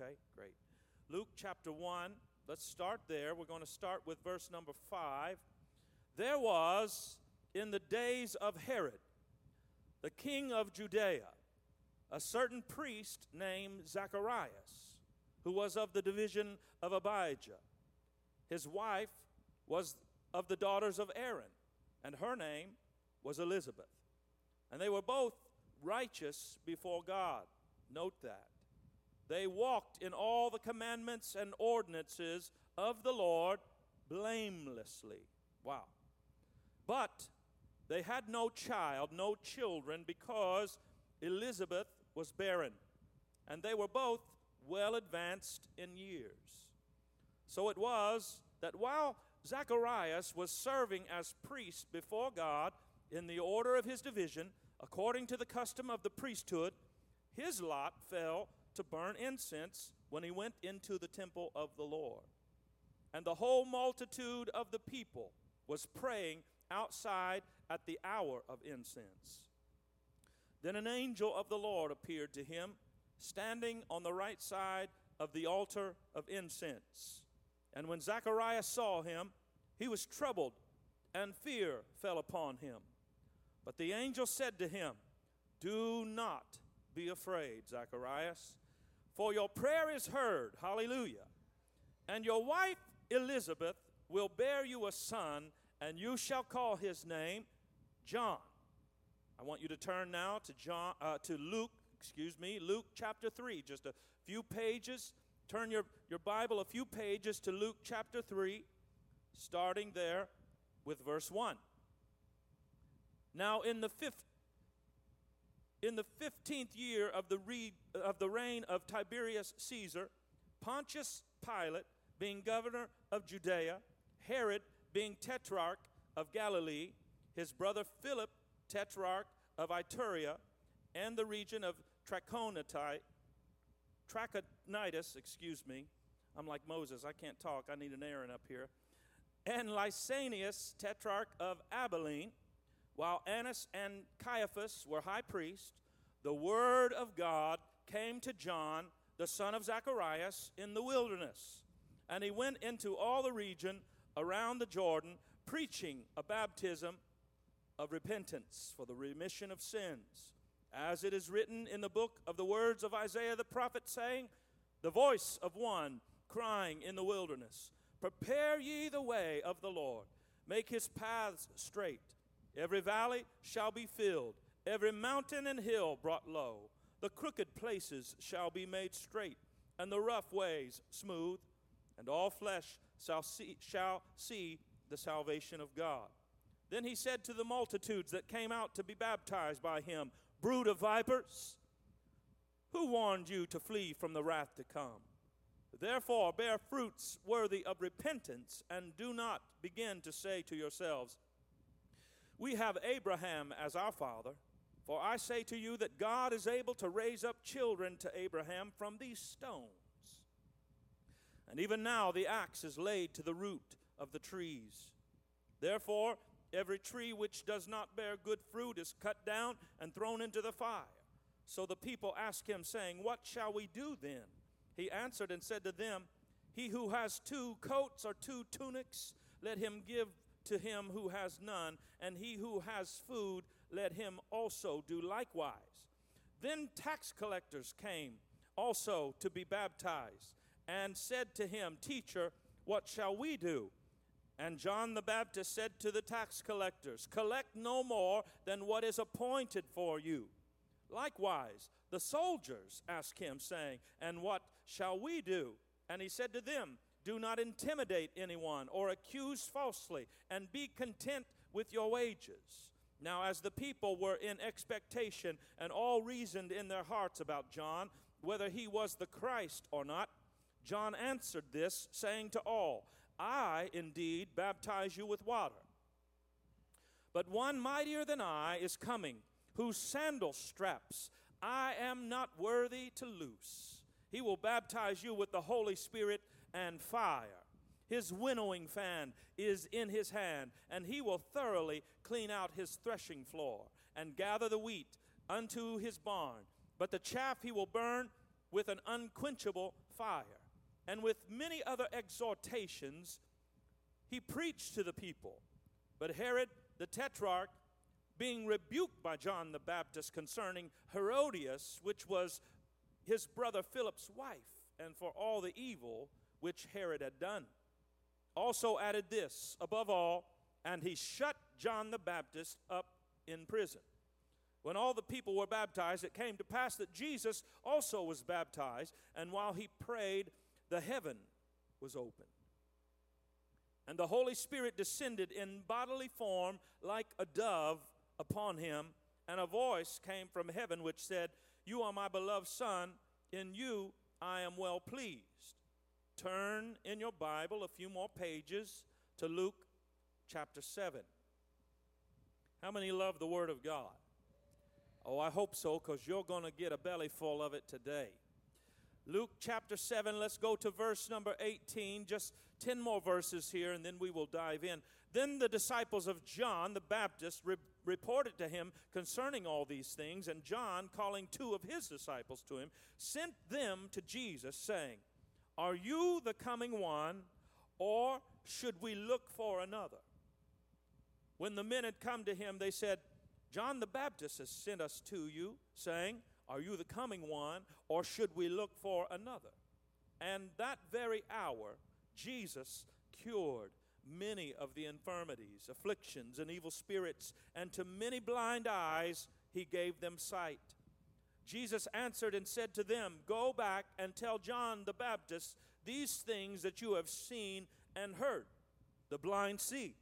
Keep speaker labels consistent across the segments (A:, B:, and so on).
A: okay? Great. Luke chapter 1, let's start there. We're going to start with verse number 5. There was in the days of Herod, the king of Judea, a certain priest named Zacharias, who was of the division of Abijah. His wife was of the daughters of Aaron, and her name was Elizabeth. And they were both righteous before God. Note that. They walked in all the commandments and ordinances of the Lord blamelessly. Wow. But they had no child, no children, because Elizabeth was barren, and they were both well advanced in years. So it was that while Zacharias was serving as priest before God in the order of his division, according to the custom of the priesthood, his lot fell to burn incense when he went into the temple of the Lord. And the whole multitude of the people was praying outside at the hour of incense. Then an angel of the Lord appeared to him, standing on the right side of the altar of incense. And when Zacharias saw him, he was troubled, and fear fell upon him. But the angel said to him, Do not be afraid, Zacharias, for your prayer is heard. Hallelujah. And your wife Elizabeth will bear you a son, and you shall call his name John. I want you to turn now to John uh, to Luke, excuse me, Luke chapter 3, just a few pages. Turn your, your Bible a few pages to Luke chapter 3, starting there with verse 1. Now in the fifth in the 15th year of the, re, of the reign of Tiberius Caesar, Pontius Pilate being governor of Judea, Herod being tetrarch of Galilee, his brother Philip tetrarch of Iturea, and the region of Trachonitis, Trachonitis, excuse me. I'm like Moses, I can't talk, I need an Aaron up here. And Lysanias, tetrarch of Abilene, while Annas and Caiaphas were high priests, the word of God came to John, the son of Zacharias, in the wilderness. And he went into all the region around the Jordan, preaching a baptism of repentance for the remission of sins. As it is written in the book of the words of Isaiah the prophet, saying, The voice of one crying in the wilderness, Prepare ye the way of the Lord, make his paths straight. Every valley shall be filled, every mountain and hill brought low. The crooked places shall be made straight, and the rough ways smooth, and all flesh shall see, shall see the salvation of God. Then he said to the multitudes that came out to be baptized by him, Brood of vipers, who warned you to flee from the wrath to come? Therefore, bear fruits worthy of repentance, and do not begin to say to yourselves, we have Abraham as our father. For I say to you that God is able to raise up children to Abraham from these stones. And even now the axe is laid to the root of the trees. Therefore, every tree which does not bear good fruit is cut down and thrown into the fire. So the people asked him, saying, What shall we do then? He answered and said to them, He who has two coats or two tunics, let him give to him who has none, and he who has food, let him also do likewise. Then tax collectors came also to be baptized, and said to him, Teacher, what shall we do? And John the Baptist said to the tax collectors, Collect no more than what is appointed for you. Likewise, the soldiers asked him, saying, And what shall we do? And he said to them, do not intimidate anyone or accuse falsely, and be content with your wages. Now, as the people were in expectation and all reasoned in their hearts about John, whether he was the Christ or not, John answered this, saying to all, I indeed baptize you with water. But one mightier than I is coming, whose sandal straps I am not worthy to loose. He will baptize you with the Holy Spirit and fire. His winnowing fan is in his hand, and he will thoroughly clean out his threshing floor and gather the wheat unto his barn. But the chaff he will burn with an unquenchable fire. And with many other exhortations, he preached to the people. But Herod the Tetrarch, being rebuked by John the Baptist concerning Herodias, which was his brother Philip's wife, and for all the evil which Herod had done, also added this above all, and he shut John the Baptist up in prison. When all the people were baptized, it came to pass that Jesus also was baptized, and while he prayed, the heaven was opened. And the Holy Spirit descended in bodily form like a dove upon him, and a voice came from heaven which said, You are my beloved Son, in you I am well pleased. Turn in your Bible a few more pages to Luke chapter 7. How many love the Word of God? Oh, I hope so, because you're going to get a belly full of it today. Luke chapter 7, let's go to verse number 18. Just 10 more verses here, and then we will dive in. Then the disciples of John the Baptist re- reported to him concerning all these things, and John, calling two of his disciples to him, sent them to Jesus, saying, Are you the coming one, or should we look for another? When the men had come to him, they said, John the Baptist has sent us to you, saying, Are you the coming one, or should we look for another? And that very hour, Jesus cured many of the infirmities, afflictions, and evil spirits, and to many blind eyes he gave them sight. Jesus answered and said to them, Go back and tell John the Baptist these things that you have seen and heard. The blind see,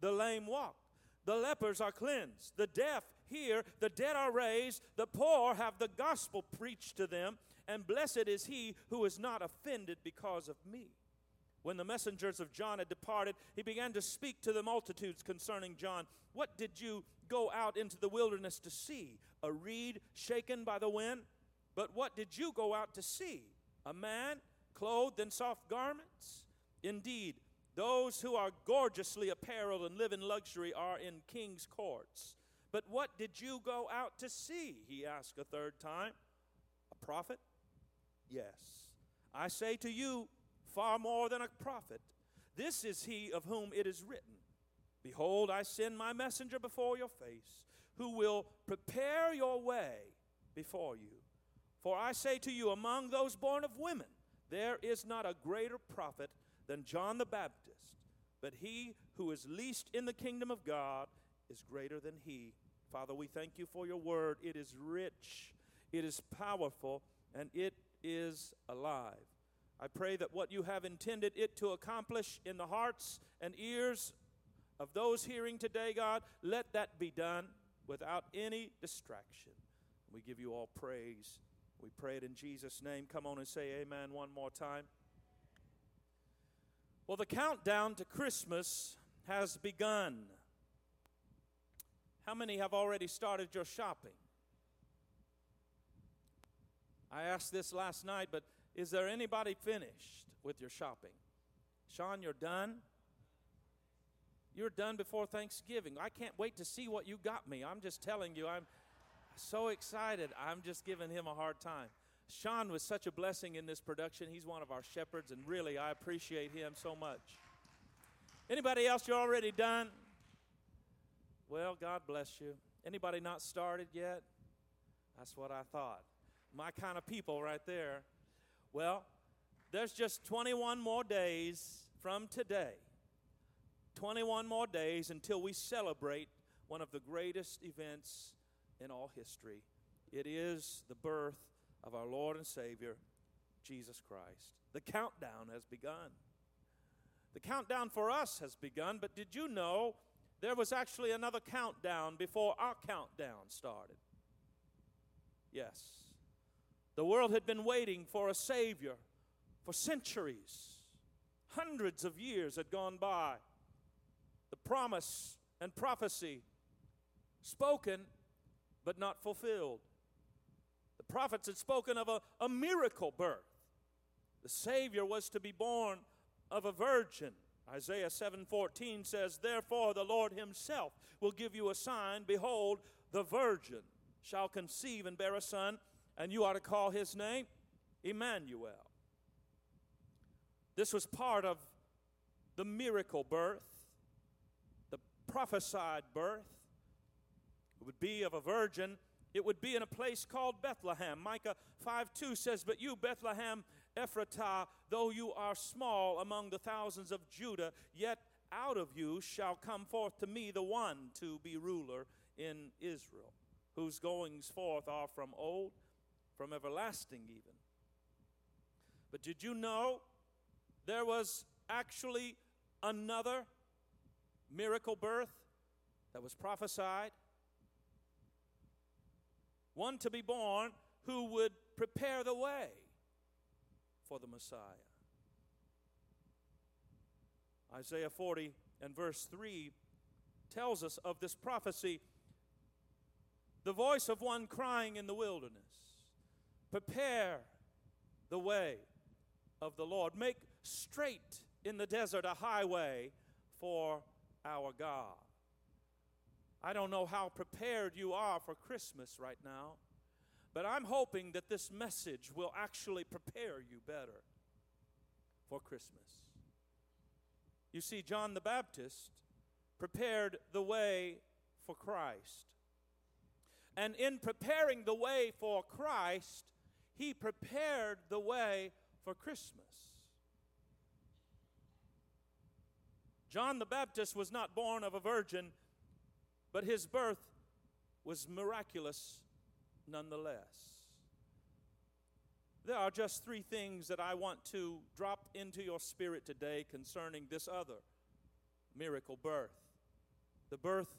A: the lame walk the lepers are cleansed, the deaf hear, the dead are raised, the poor have the gospel preached to them, and blessed is he who is not offended because of me. When the messengers of John had departed, he began to speak to the multitudes concerning John. What did you go out into the wilderness to see? A reed shaken by the wind? But what did you go out to see? A man clothed in soft garments? Indeed, those who are gorgeously appareled and live in luxury are in king's courts. But what did you go out to see? He asked a third time. A prophet? Yes. I say to you, far more than a prophet. This is he of whom it is written Behold, I send my messenger before your face, who will prepare your way before you. For I say to you, among those born of women, there is not a greater prophet than John the Baptist, but he who is least in the kingdom of God is greater than he. Father, we thank you for your word. It is rich, it is powerful, and it is alive. I pray that what you have intended it to accomplish in the hearts and ears of those hearing today, God, let that be done without any distraction. We give you all praise. We pray it in Jesus' name. Come on and say amen one more time. Well, the countdown to Christmas has begun. How many have already started your shopping? I asked this last night, but is there anybody finished with your shopping? Sean, you're done? You're done before Thanksgiving. I can't wait to see what you got me. I'm just telling you, I'm so excited. I'm just giving him a hard time. Sean was such a blessing in this production. He's one of our shepherds, and really, I appreciate him so much. Anybody else, you're already done? Well, God bless you. Anybody not started yet? That's what I thought. My kind of people right there. Well, there's just 21 more days from today. 21 more days until we celebrate one of the greatest events in all history. It is the birth of our Lord and Savior, Jesus Christ. The countdown has begun. The countdown for us has begun, but did you know there was actually another countdown before our countdown started? Yes. The world had been waiting for a Savior for centuries. Hundreds of years had gone by. The promise and prophecy spoken but not fulfilled The prophets had spoken of a, a miracle birth. The Savior was to be born of a virgin. Isaiah 7:14 says, "Therefore the Lord himself will give you a sign, behold, the virgin shall conceive and bear a son, and you ought to call his name Emmanuel. This was part of the miracle birth, the prophesied birth. It would be of a virgin. It would be in a place called Bethlehem. Micah 5 2 says, But you, Bethlehem Ephratah, though you are small among the thousands of Judah, yet out of you shall come forth to me the one to be ruler in Israel, whose goings forth are from old, from everlasting even. But did you know there was actually another miracle birth that was prophesied? One to be born who would prepare the way for the Messiah. Isaiah 40 and verse 3 tells us of this prophecy the voice of one crying in the wilderness Prepare the way of the Lord, make straight in the desert a highway for our God. I don't know how prepared you are for Christmas right now. But I'm hoping that this message will actually prepare you better for Christmas. You see, John the Baptist prepared the way for Christ. And in preparing the way for Christ, he prepared the way for Christmas. John the Baptist was not born of a virgin, but his birth was miraculous nonetheless. There are just three things that I want to drop into your spirit today concerning this other miracle birth the birth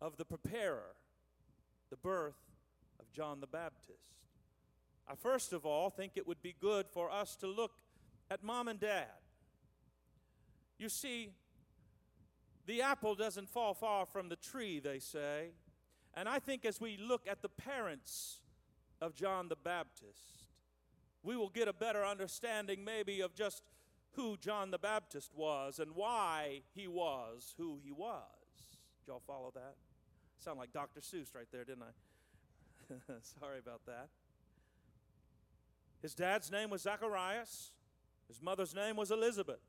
A: of the preparer, the birth of John the Baptist. I first of all think it would be good for us to look at mom and dad. You see, the apple doesn't fall far from the tree, they say. And I think as we look at the parents of John the Baptist, we will get a better understanding maybe of just who John the Baptist was and why he was who he was. Did y'all follow that? Sound like Dr. Seuss right there, didn't I? Sorry about that. His dad's name was Zacharias. His mother's name was Elizabeth.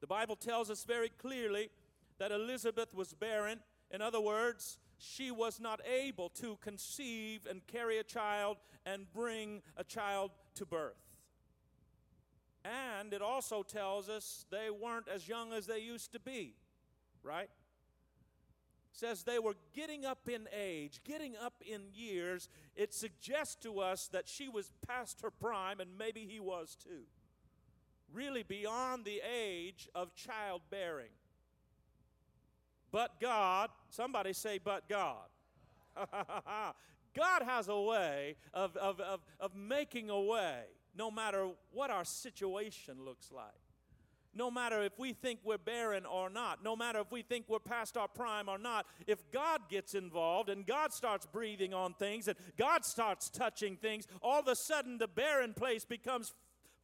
A: The Bible tells us very clearly that Elizabeth was barren. In other words, she was not able to conceive and carry a child and bring a child to birth. And it also tells us they weren't as young as they used to be, right? Says they were getting up in age, getting up in years. It suggests to us that she was past her prime, and maybe he was too. Really beyond the age of childbearing. But God, somebody say, but God. God has a way of, of, of, of making a way no matter what our situation looks like. No matter if we think we're barren or not, no matter if we think we're past our prime or not, if God gets involved and God starts breathing on things and God starts touching things, all of a sudden the barren place becomes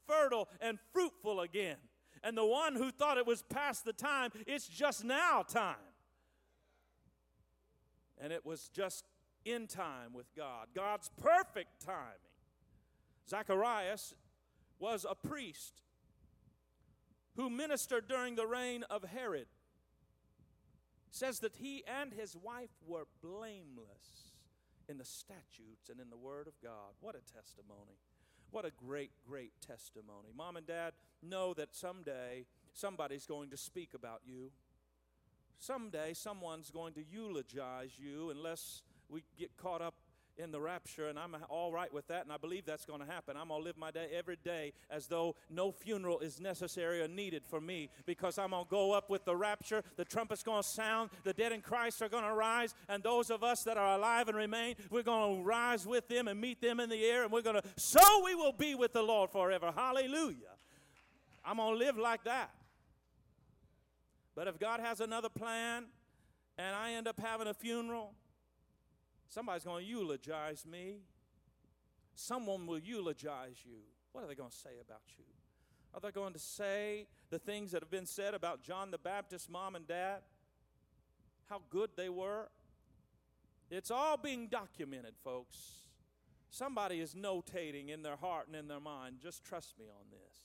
A: fertile and fruitful again. And the one who thought it was past the time, it's just now time and it was just in time with God, God's perfect timing. Zacharias was a priest who ministered during the reign of Herod. Says that he and his wife were blameless in the statutes and in the word of God. What a testimony. What a great, great testimony. Mom and dad know that someday somebody's going to speak about you. Someday someone's going to eulogize you unless we get caught up in the rapture, and I'm all right with that, and I believe that's going to happen. I'm going to live my day every day as though no funeral is necessary or needed for me because I'm going to go up with the rapture. The trumpet's going to sound, the dead in Christ are going to rise, and those of us that are alive and remain, we're going to rise with them and meet them in the air, and we're going to, so we will be with the Lord forever. Hallelujah. I'm going to live like that. But if God has another plan and I end up having a funeral, somebody's going to eulogize me. Someone will eulogize you. What are they going to say about you? Are they going to say the things that have been said about John the Baptist, mom and dad? How good they were? It's all being documented, folks. Somebody is notating in their heart and in their mind. Just trust me on this.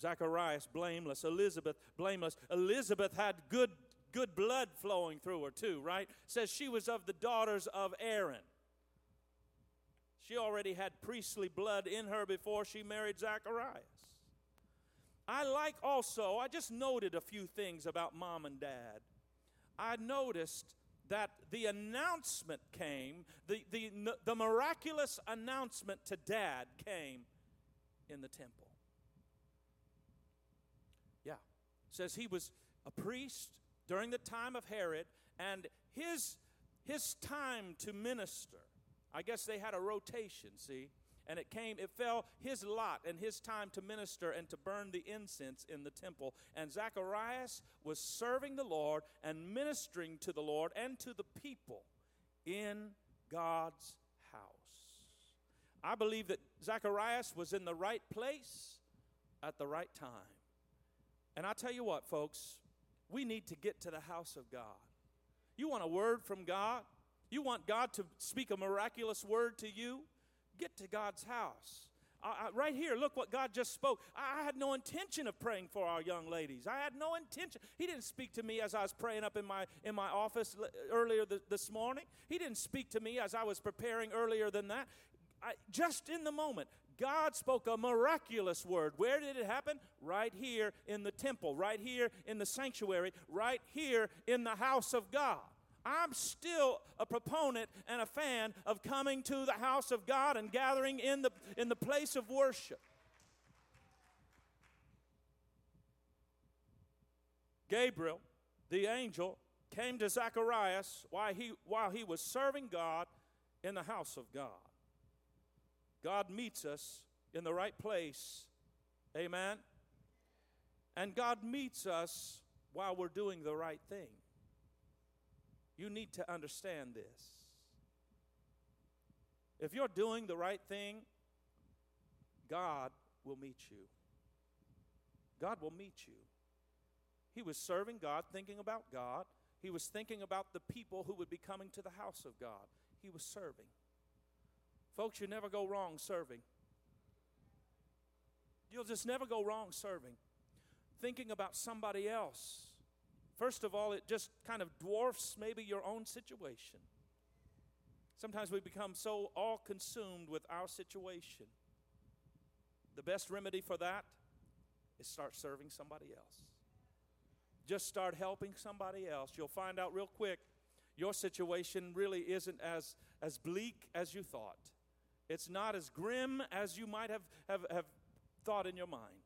A: Zacharias, blameless. Elizabeth, blameless. Elizabeth had good, good blood flowing through her, too, right? Says she was of the daughters of Aaron. She already had priestly blood in her before she married Zacharias. I like also, I just noted a few things about mom and dad. I noticed that the announcement came, the, the, the miraculous announcement to dad came in the temple. Yeah. says he was a priest during the time of Herod, and his, his time to minister, I guess they had a rotation, see? and it came it fell his lot and his time to minister and to burn the incense in the temple. And zacharias was serving the lord and ministering to the lord and to the people in god's house. I believe that zacharias was in the right place at the right time. And i tell you what folks we need to get to the house of god you want a word from god you want god to speak a miraculous word to you get to God's house. I, I, right here, look what God just spoke. I, I, had no intention of praying for our young ladies. I had no intention. He didn't speak to me as I was praying up in my in my office earlier th- this morning. He didn't speak to me as I was preparing earlier than that. just in the moment, God spoke a miraculous word. Where did it happen? Right here in the temple, right here in the sanctuary, right here in the house of God. I'm still a proponent and a fan of coming to the house of God and gathering in the, in the place of worship. Gabriel, the angel, came to Zacharias while he, while he was serving God in the house of God. God meets us in the right place. Amen. And God meets us while we're doing the right thing. You need to understand this. If you're doing the right thing, God will meet you. God will meet you. He was serving God, thinking about God. He was thinking about the people who would be coming to the house of God. He was serving. Folks, you never go wrong serving. You'll just never go wrong serving. Thinking about somebody else First of all, it just kind of dwarfs maybe your own situation. Sometimes we become so all consumed with our situation. The best remedy for that is start serving somebody else. Just start helping somebody else. You'll find out real quick your situation really isn't as, as bleak as you thought. It's not as grim as you might have, have, have thought in your mind.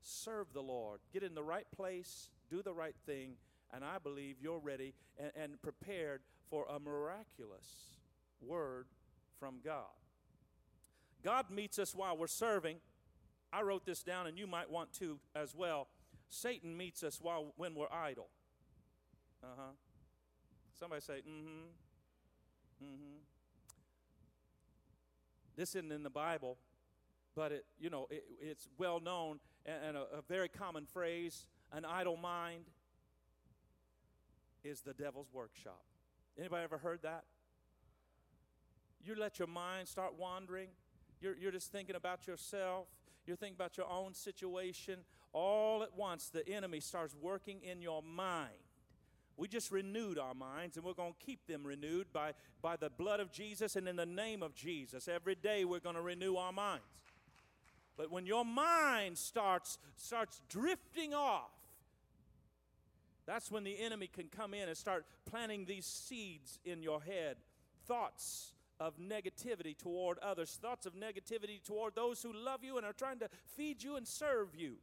A: Serve the Lord. Get in the right place do the right thing, and I believe you're ready and, and prepared for a miraculous word from God. God meets us while we're serving. I wrote this down, and you might want to as well. Satan meets us while when we're idle. Uh huh. Somebody say, mm hmm. Mm hmm. This isn't in the Bible, but it, you know, it, it's well known and, a, a very common phrase an idle mind is the devil's workshop. Anybody ever heard that? You let your mind start wandering. You're, you're just thinking about yourself. You're thinking about your own situation. All at once, the enemy starts working in your mind. We just renewed our minds, and we're going to keep them renewed by, by the blood of Jesus and in the name of Jesus. Every day, we're going to renew our minds. But when your mind starts, starts drifting off, that's when the enemy can come in and start planting these seeds in your head. Thoughts of negativity toward others, thoughts of negativity toward those who love you and are trying to feed you and serve you.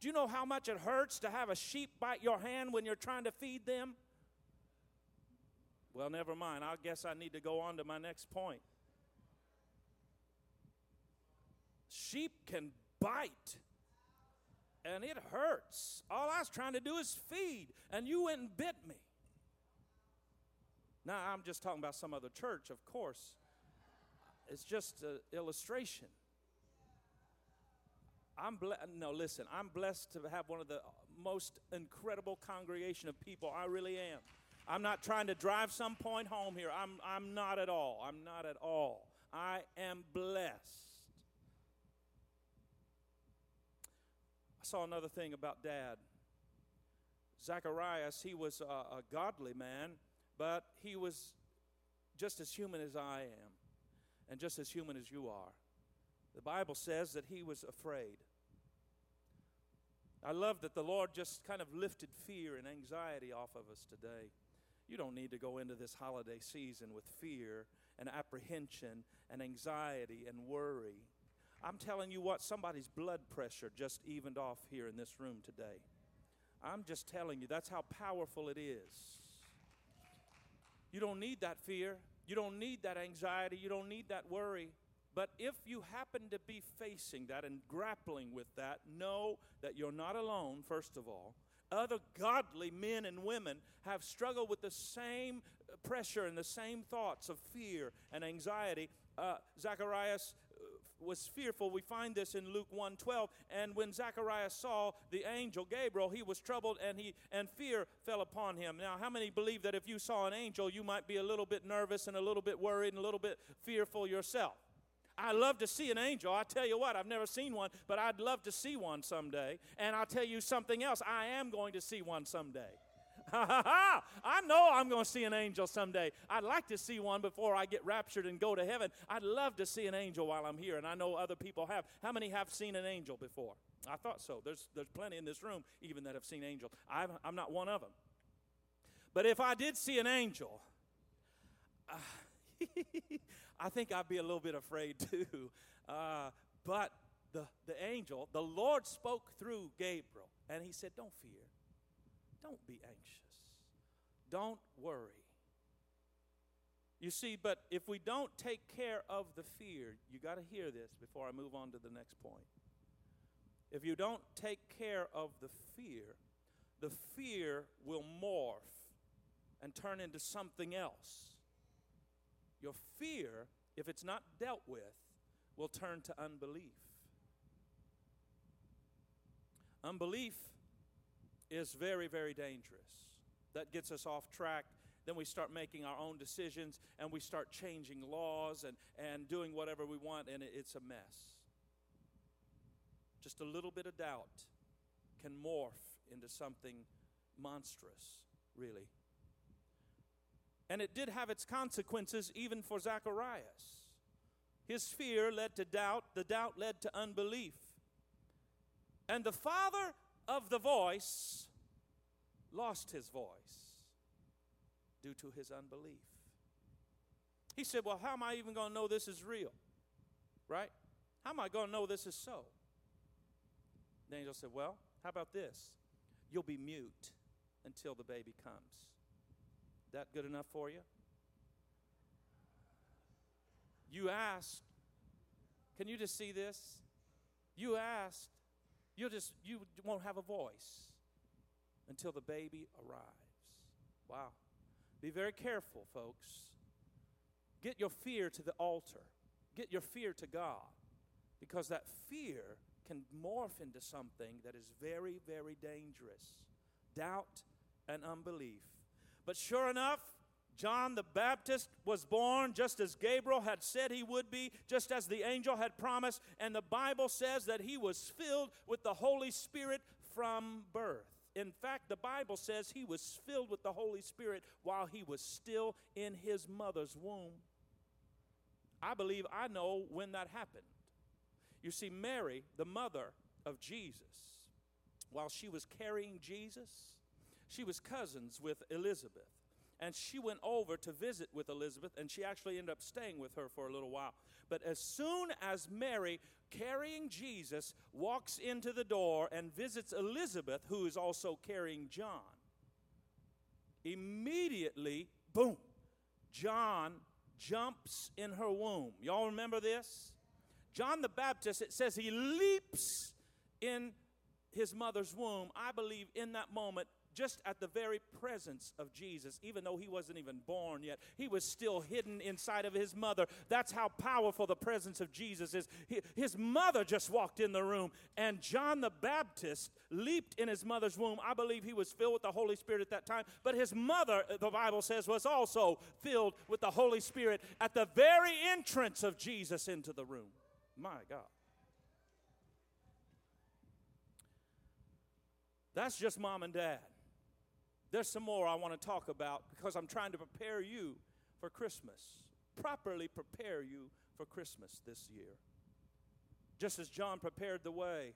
A: Do you know how much it hurts to have a sheep bite your hand when you're trying to feed them? Well, never mind. I guess I need to go on to my next point. Sheep can bite and it hurts. All I was trying to do is feed, and you went and bit me. Now, I'm just talking about some other church, of course. It's just an illustration. I'm ble- no, listen, I'm blessed to have one of the most incredible congregation of people. I really am. I'm not trying to drive some point home here. I'm, I'm not at all. I'm not at all. I am blessed. I saw another thing about dad. Zacharias, he was a, a godly man, but he was just as human as I am and just as human as you are. The Bible says that he was afraid. I love that the Lord just kind of lifted fear and anxiety off of us today. You don't need to go into this holiday season with fear and apprehension and anxiety and worry. I'm telling you what, somebody's blood pressure just evened off here in this room today. I'm just telling you, that's how powerful it is. You don't need that fear. You don't need that anxiety. You don't need that worry. But if you happen to be facing that and grappling with that, know that you're not alone, first of all. Other godly men and women have struggled with the same pressure and the same thoughts of fear and anxiety. Uh, Zacharias was fearful. We find this in Luke 1:12. And when Zacharias saw the angel Gabriel, he was troubled and he and fear fell upon him. Now, how many believe that if you saw an angel, you might be a little bit nervous and a little bit worried and a little bit fearful yourself? I love to see an angel. I tell you what, I've never seen one, but I'd love to see one someday. And I'll tell you something else. I am going to see one someday. I know I'm going to see an angel someday. I'd like to see one before I get raptured and go to heaven. I'd love to see an angel while I'm here, and I know other people have. How many have seen an angel before? I thought so. There's, there's plenty in this room even that have seen angels. I'm, I'm not one of them. But if I did see an angel, uh, I think I'd be a little bit afraid too. Uh, but the, the angel, the Lord spoke through Gabriel, and he said, Don't fear. Don't be anxious. Don't worry. You see, but if we don't take care of the fear, you got to hear this before I move on to the next point. If you don't take care of the fear, the fear will morph and turn into something else. Your fear, if it's not dealt with, will turn to unbelief. Unbelief is very, very dangerous. That gets us off track. Then we start making our own decisions and we start changing laws and, and doing whatever we want, and it's a mess. Just a little bit of doubt can morph into something monstrous, really. And it did have its consequences even for Zacharias. His fear led to doubt, the doubt led to unbelief. And the father of the voice lost his voice due to his unbelief. He said, Well, how am I even going to know this is real? Right? How am I going to know this is so? The angel said, Well, how about this? You'll be mute until the baby comes. That good enough for you? You asked, can you just see this? You asked, You'll just you won't have a voice until the baby arrives. Wow. Be very careful, folks. Get your fear to the altar. Get your fear to God because that fear can morph into something that is very, very dangerous doubt and unbelief. But sure enough, John the Baptist was born just as Gabriel had said he would be, just as the angel had promised, and the Bible says that he was filled with the Holy Spirit from birth. In fact, the Bible says he was filled with the Holy Spirit while he was still in his mother's womb. I believe I know when that happened. You see, Mary, the mother of Jesus, while she was carrying Jesus, she was cousins with Elizabeth and she went over to visit with Elizabeth, and she actually ended up staying with her for a little while. But as soon as Mary, carrying Jesus, walks into the door and visits Elizabeth, who is also carrying John, immediately, boom, John jumps in her womb. Y'all remember this? John the Baptist, it says he leaps in his mother's womb. I believe in that moment, just at the very presence of Jesus, even though he wasn't even born yet. He was still hidden inside of his mother. That's how powerful the presence of Jesus is. His mother just walked in the room, and John the Baptist leaped in his mother's womb. I believe he was filled with the Holy Spirit at that time, but his mother, uh, the Bible says, was also filled with the Holy Spirit at the very entrance of Jesus into the room. My God. That's just mom and dad. There's some more I want to talk about because I'm trying to prepare you for Christmas, properly prepare you for Christmas this year. Just as John prepared the way,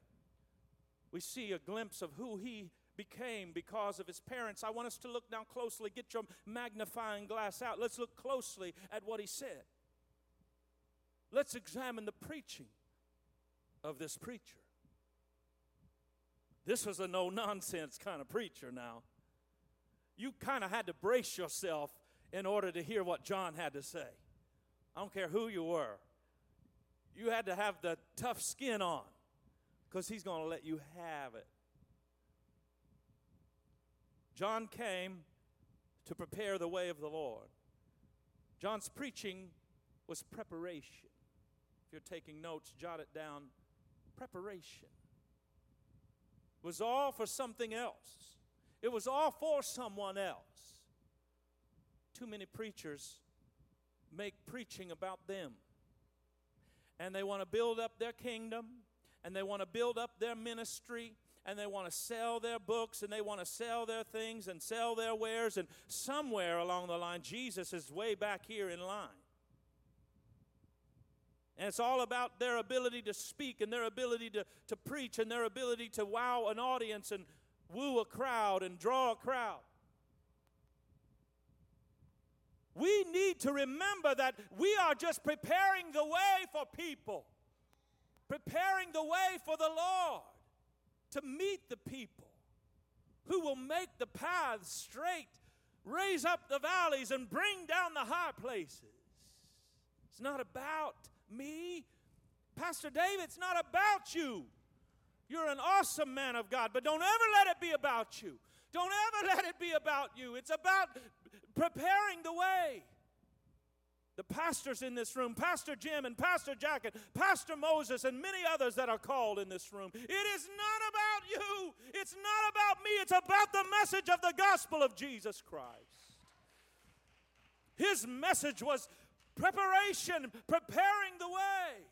A: we see a glimpse of who he became because of his parents. I want us to look now closely. Get your magnifying glass out. Let's look closely at what he said. Let's examine the preaching of this preacher. This was a no nonsense kind of preacher now. You kind of had to brace yourself in order to hear what John had to say. I don't care who you were. You had to have the tough skin on because he's going to let you have it. John came to prepare the way of the Lord. John's preaching was preparation. If you're taking notes, jot it down. Preparation was all for something else. It was all for someone else. Too many preachers make preaching about them. And they want to build up their kingdom, and they want to build up their ministry, and they want to sell their books, and they want to sell their things and sell their wares. And somewhere along the line, Jesus is way back here in line. And it's all about their ability to speak and their ability to, to preach and their ability to wow an audience and woo a crowd and draw a crowd. We need to remember that we are just preparing the way for people, preparing the way for the Lord to meet the people who will make the paths straight, raise up the valleys, and bring down the high places. It's not about me. Pastor David, it's not about you. You're an awesome man of God, but don't ever let it be about you. Don't ever let it be about you. It's about preparing the way. The pastors in this room, Pastor Jim and Pastor Jack and Pastor Moses and many others that are called in this room. It is not about you. It's not about me. It's about the message of the gospel of Jesus Christ. His message was preparation, preparing the way.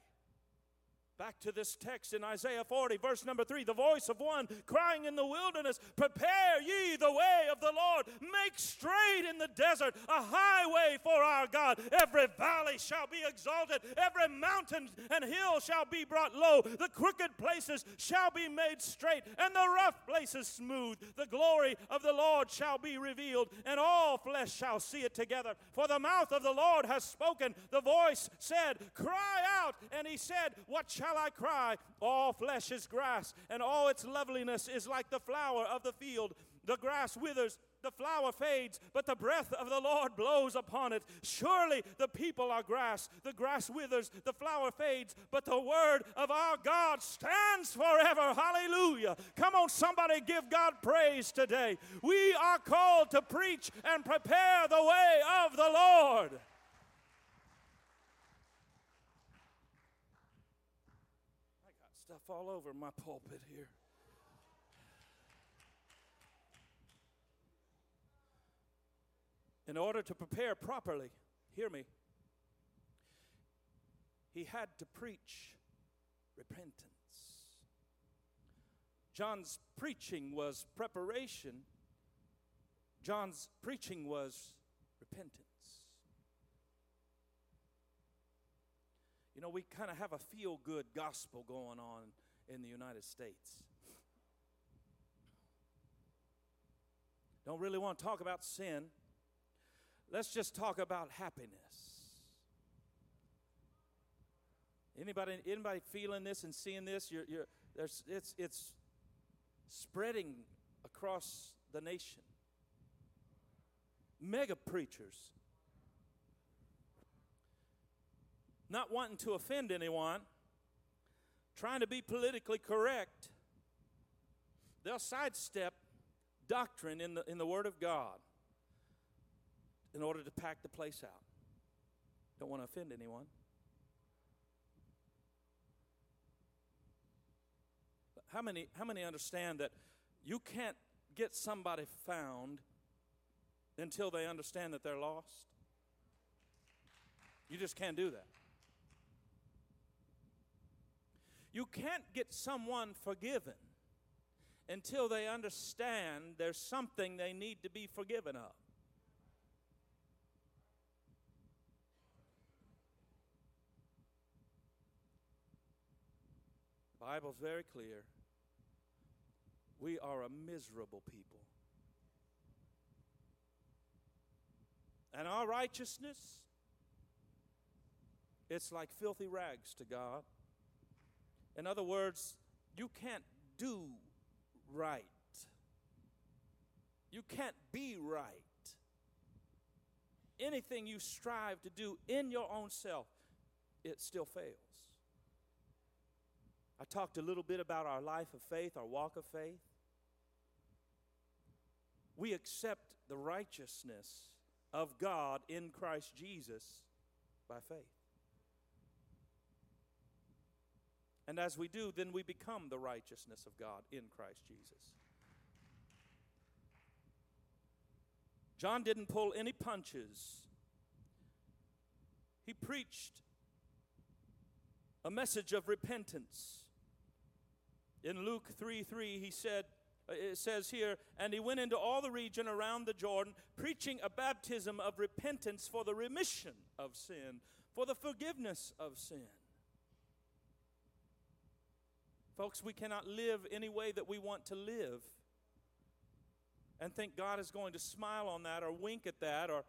A: Back to this text in Isaiah 40, verse number 3 the voice of one crying in the wilderness, Prepare ye the way of the Lord, make straight in the desert a highway for our God. Every valley shall be exalted, every mountain and hill shall be brought low, the crooked places shall be made straight, and the rough places smooth. The glory of the Lord shall be revealed, and all flesh shall see it together. For the mouth of the Lord has spoken, the voice said, Cry out, and he said, What shall shall I cry? All flesh is grass, and all its loveliness is like the flower of the field. The grass withers, the flower fades, but the breath of the Lord blows upon it. Surely the people are grass. The grass withers, the flower fades, but the word of our God stands forever. Hallelujah. Come on, somebody give God praise today. We are called to preach and prepare the way of the Lord. All over my pulpit here. In order to prepare properly, hear me, he had to preach repentance. John's preaching was preparation, John's preaching was repentance. You know, we kind of have a feel good gospel going on in the United States. Don't really want to talk about sin. Let's just talk about happiness. Anybody, anybody feeling this and seeing this? You're, you're, there's, it's, it's spreading across the nation. Mega preachers not wanting to offend anyone, trying to be politically correct, they'll sidestep doctrine in the, in the Word of God in order to pack the place out. Don't want to offend anyone. How many, how many understand that you can't get somebody found until they understand that they're lost? You just can't do that. You can't get someone forgiven until they understand there's something they need to be forgiven of. The Bible's very clear. We are a miserable people. And our righteousness, it's like filthy rags to God. In other words, you can't do right. You can't be right. Anything you strive to do in your own self, it still fails. I talked a little bit about our life of faith, our walk of faith. We accept the righteousness of God in Christ Jesus by faith. And as we do, then we become the righteousness of God in Christ Jesus. John didn't pull any punches. He preached a message of repentance. In Luke 3 3, he said, uh, it says here, and he went into all the region around the Jordan, preaching a baptism of repentance for the remission of sin, for the forgiveness of sin. Folks, we cannot live any way that we want to live and think God is going to smile on that or wink at that or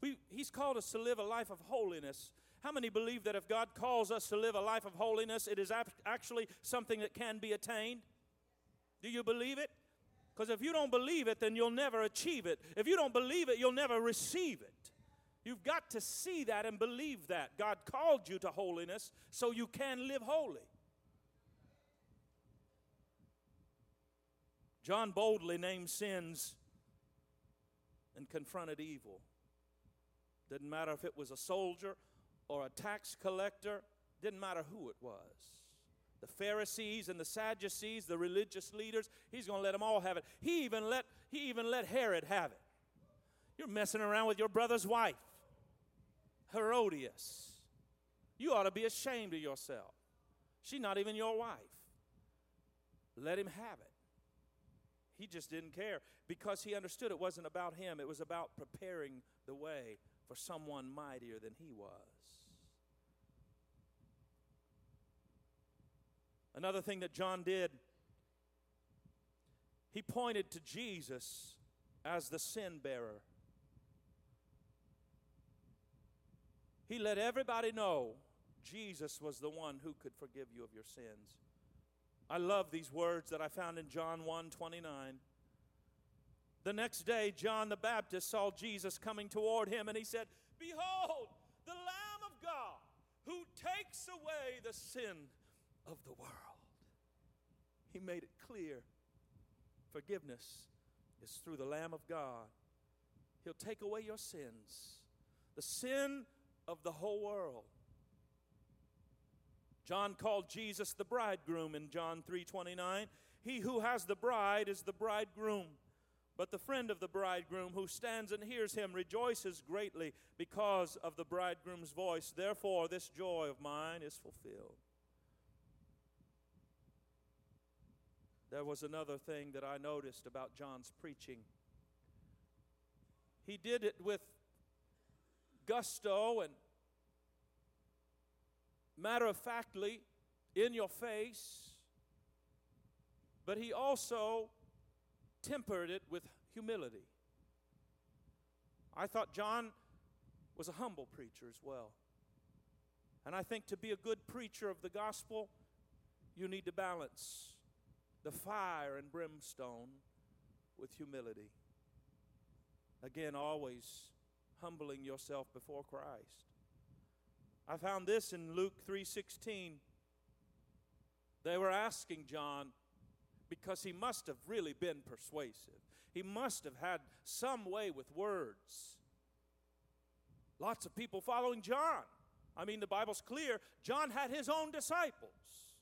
A: we, he's called us to live a life of holiness. How many believe that if God calls us to live a life of holiness, it is actually something that can be attained? Do you believe it? Because if you don't believe it, then you'll never achieve it. If you don't believe it, you'll never receive it. You've got to see that and believe that. God called you to holiness so you can live holy. John boldly named sins and confronted evil. Didn't matter if it was a soldier or a tax collector, didn't matter who it was. The Pharisees and the Sadducees, the religious leaders, he's going to let them all have it. He even let he even let Herod have it. You're messing around with your brother's wife. Herodias. You ought to be ashamed of yourself. She's not even your wife. Let him have it. He just didn't care because he understood it wasn't about him, it was about preparing the way for someone mightier than he was. Another thing that John did, he pointed to Jesus as the sin bearer. He let everybody know Jesus was the one who could forgive you of your sins. I love these words that I found in John 1 29. The next day, John the Baptist saw Jesus coming toward him, and he said, Behold, the Lamb of God who takes away the sin of the world. He made it clear forgiveness is through the Lamb of God. He'll take away your sins. The sin of the whole world. John called Jesus the bridegroom in John 3:29. He who has the bride is the bridegroom. But the friend of the bridegroom who stands and hears him rejoices greatly because of the bridegroom's voice. Therefore, this joy of mine is fulfilled. There was another thing that I noticed about John's preaching. He did it with gusto and matter of factly in your face, but he also tempered it with humility. I thought John was a humble preacher as well. And I think to be a good preacher of the gospel, you need to balance the fire and brimstone with humility. Again, always humbling yourself before Christ. I found this in Luke 3:16. They were asking John, because he must have really been persuasive. He must have had some way with words. Lots of people following John. I mean, the Bible's clear. John had his own disciples.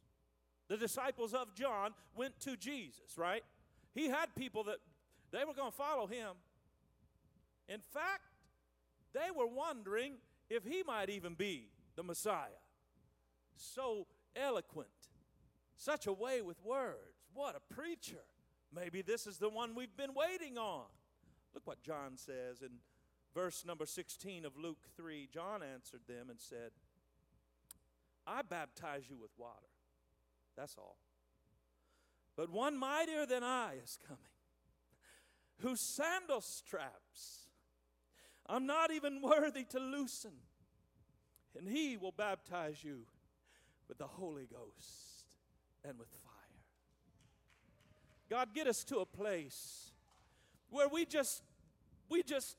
A: The disciples of John went to Jesus, right? He had people that they were going to follow him. In fact, they were wondering if he might even be the Messiah. So eloquent, such a way with words. What a preacher. Maybe this is the one we've been waiting on. Look what John says in verse number 16 of Luke 3. John answered them and said, I baptize you with water. That's all. But one mightier than I is coming, whose sandal straps I'm not even worthy to loosen. And he will baptize you with the Holy Ghost and with fire. God, get us to a place where we just we just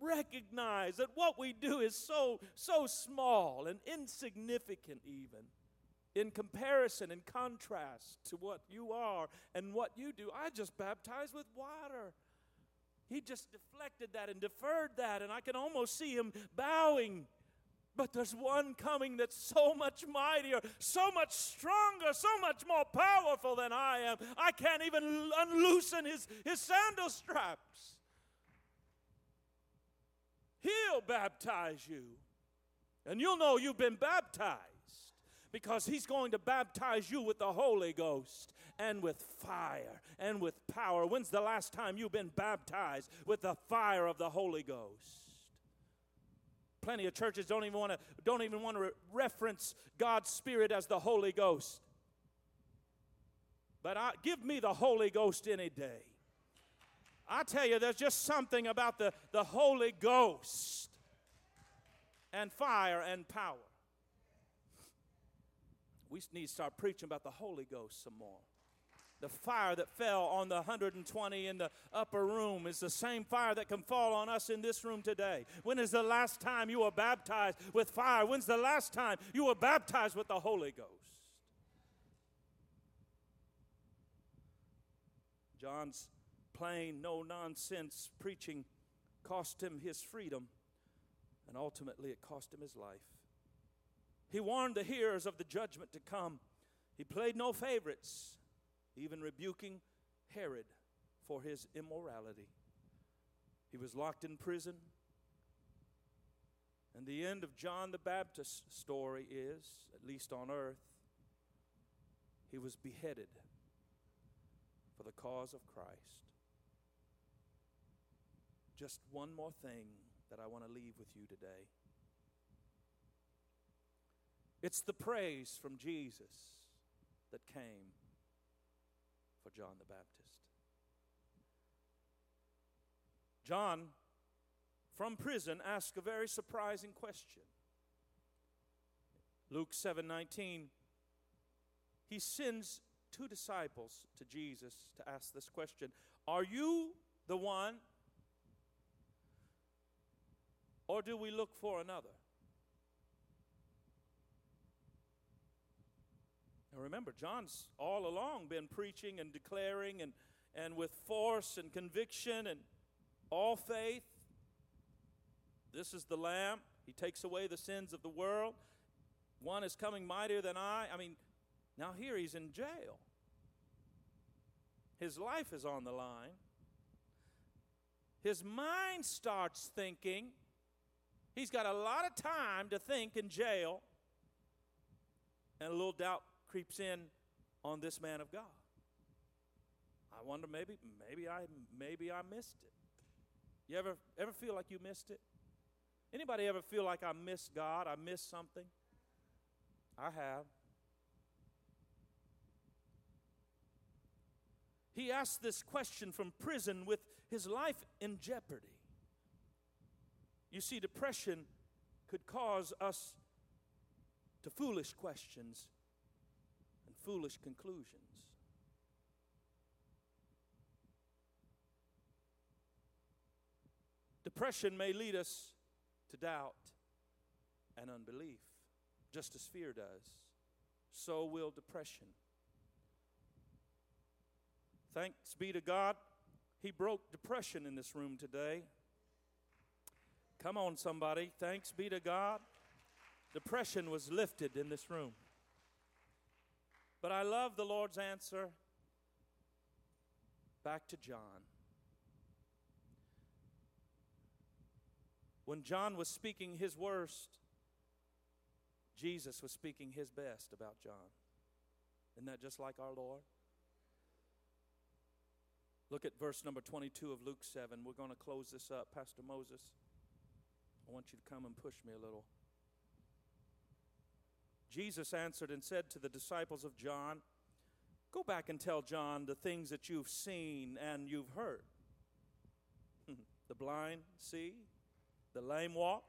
A: recognize that what we do is so so small and insignificant even in comparison and contrast to what you are and what you do. I just baptize with water. He just deflected that and deferred that, and I can almost see him bowing. But there's one coming that's so much mightier, so much stronger, so much more powerful than I am. I can't even unloosen his, his sandal straps. He'll baptize you, and you'll know you've been baptized because he's going to baptize you with the Holy Ghost and with fire and with power. When's the last time you've been baptized with the fire of the Holy Ghost? Plenty of churches don't even want to don't even want to re- reference God's Spirit as the Holy Ghost. But I, give me the Holy Ghost any day. I tell you, there's just something about the, the Holy Ghost and fire and power. We need to start preaching about the Holy Ghost some more. The fire that fell on the 120 in the upper room is the same fire that can fall on us in this room today. When is the last time you were baptized with fire? When's the last time you were baptized with the Holy Ghost? John's plain, no nonsense preaching cost him his freedom, and ultimately it cost him his life. He warned the hearers of the judgment to come. He played no favorites even rebuking Herod for his immorality. He was locked in prison. And the end of John the Baptist's story is, at least on earth, he was beheaded for the cause of Christ. Just one more thing that I want to leave with you today. It's the praise from Jesus that came for John the Baptist. John, from prison, asked a very surprising question. Luke 7:19 he sends two disciples to Jesus to ask this question Are you the one, or do we look for another? Remember, John's all along been preaching and declaring and, and with force and conviction and all faith. This is the Lamb. He takes away the sins of the world. One is coming mightier than I. I mean, now here he's in jail. His life is on the line. His mind starts thinking. He's got a lot of time to think in jail. And a little doubt creeps in on this man of God. I wonder maybe maybe I maybe I missed it. You ever ever feel like you missed it? Anybody ever feel like I missed God? I missed something? I have. He asked this question from prison with his life in jeopardy. You see, depression could cause us to foolish questions foolish conclusions. Depression may lead us to doubt and unbelief, just as fear does. So will depression. Thanks be to God, He broke depression in this room today. Come on, somebody. Thanks be to God. Depression was lifted in this room. But I love the Lord's answer back to John. When John was speaking his worst, Jesus was speaking his best about John. Isn't that just like our Lord? Look at verse number 22 of Luke 7. We're going to close this up. Pastor Moses, I want you to come and push me a little. Jesus answered and said to the disciples of John, Go back and tell John the things that you've seen and you've heard. the blind see, the lame walk,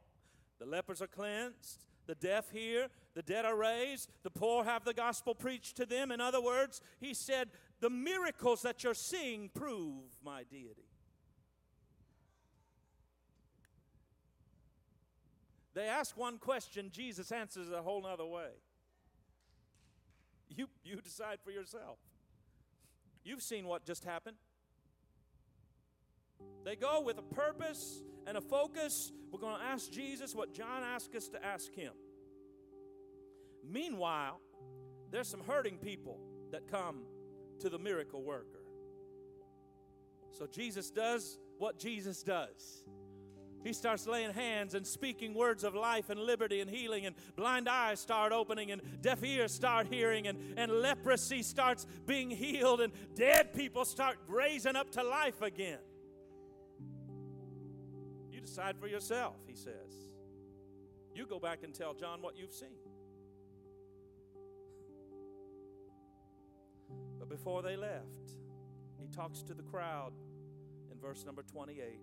A: the lepers are cleansed, the deaf hear, the dead are raised, the poor have the gospel preached to them. In other words, he said, The miracles that you're seeing prove my deity. They ask one question, Jesus answers a whole other way. You, you decide for yourself. You've seen what just happened. They go with a purpose and a focus. We're going to ask Jesus what John asked us to ask him. Meanwhile, there's some hurting people that come to the miracle worker. So Jesus does what Jesus does. He starts laying hands and speaking words of life and liberty and healing, and blind eyes start opening, and deaf ears start hearing, and, and leprosy starts being healed, and dead people start raising up to life again. You decide for yourself, he says. You go back and tell John what you've seen. But before they left, he talks to the crowd in verse number 28.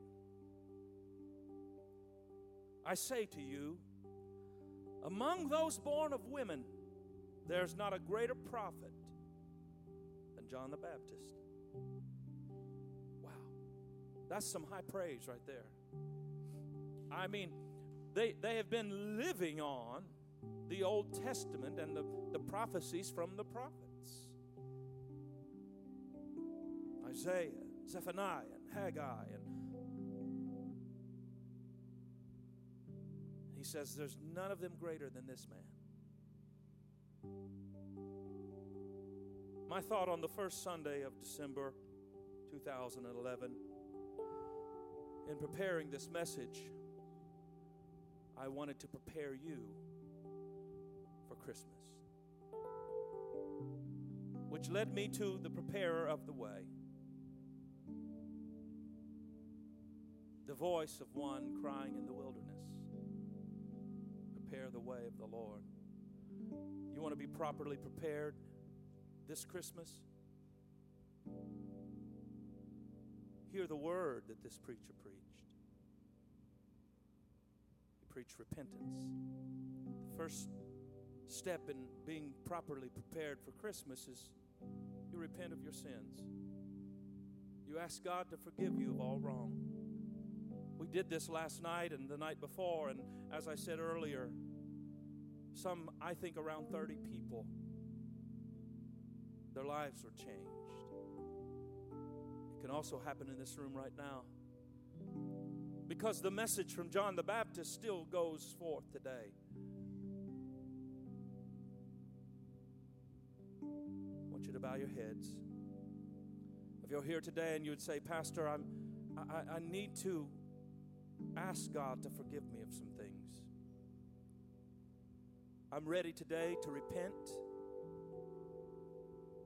A: I say to you, among those born of women, there's not a greater prophet than John the Baptist. Wow. That's some high praise right there. I mean, they, they have been living on the Old Testament and the, the prophecies from the prophets Isaiah, Zephaniah, and Haggai, and says, There's none of them greater than this man. My thought on the first Sunday of December 2011, in preparing this message, I wanted to prepare you for Christmas. Which led me to the preparer of the way, the voice of one crying in the wilderness prepare the way of the Lord. You want to be properly prepared this Christmas? Hear the word that this preacher preached. He preached repentance. The first step in being properly prepared for Christmas is you repent of your sins. You ask God to forgive you of all wrong. We did this last night and the night before, and as I said earlier, some, I think, around 30 people, their lives were changed. It can also happen in this room right now. Because the message from John the Baptist still goes forth today. I want you to bow your heads. If you're here today and you would say, Pastor, I'm, I, I need to ask God to forgive me of some things. I'm ready today to repent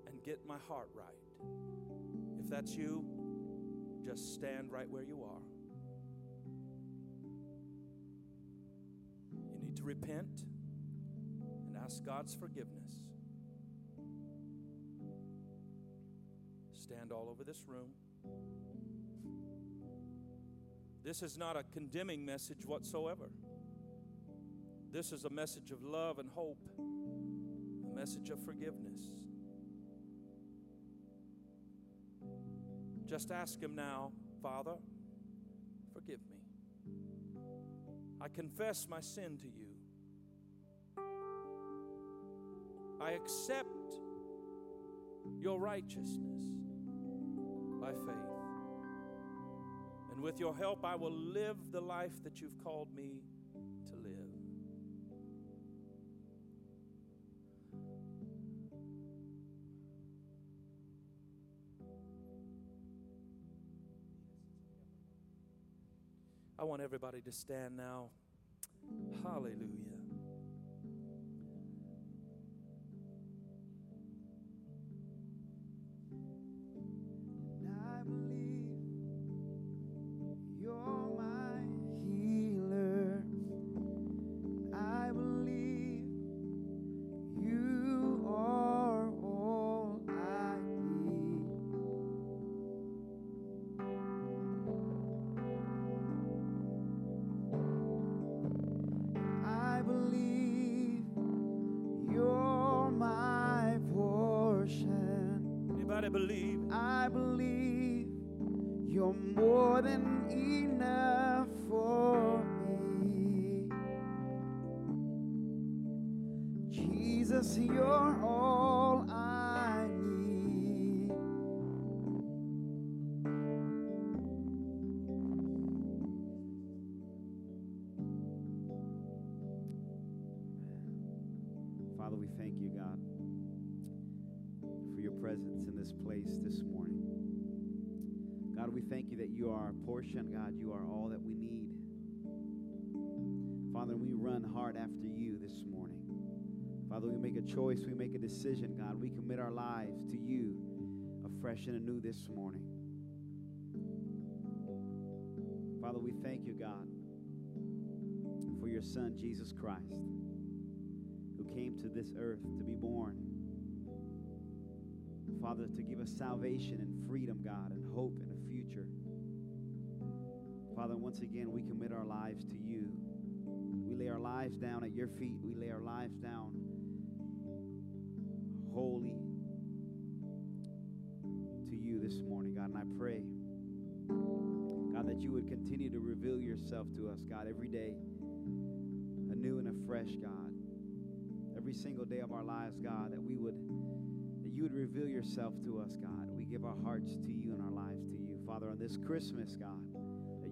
A: and get my heart right. If that's you, just stand right where you are. You need to repent and ask God's forgiveness. Stand all over this room. This is not a condemning message whatsoever. This is a message of love and hope, a message of forgiveness. Just ask Him now, Father, forgive me. I confess my sin to you. I accept your righteousness. by faith. And with your help, I will live the life that you've called me I want everybody to stand now. Hallelujah.
B: Are all that we need. Father, we run hard after you this morning. Father, we make a choice, we make a decision, God. We commit our lives to you afresh and anew this morning. Father, we thank you, God, for your Son, Jesus Christ, who came to this earth to be born. Father, to give us salvation and freedom, God, and hope and a future. Father, once again, we commit our lives to you. We lay our lives down at your feet. We lay our lives down holy to you this morning, God. And I pray, God, that you would continue to reveal yourself to us, God, every day, anew and afresh, God. Every single day of our lives, God, that we would that you would reveal yourself to us, God. We give our hearts to you and our lives to you. Father, on this Christmas, God,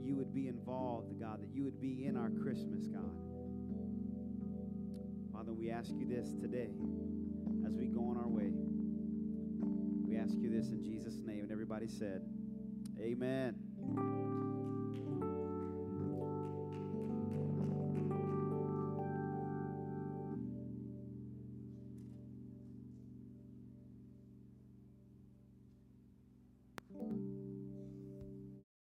B: you would be involved, God, that you would be in our Christmas, God. Father, we ask you this today as we go on our way. We ask you this in Jesus' name. And everybody said, Amen.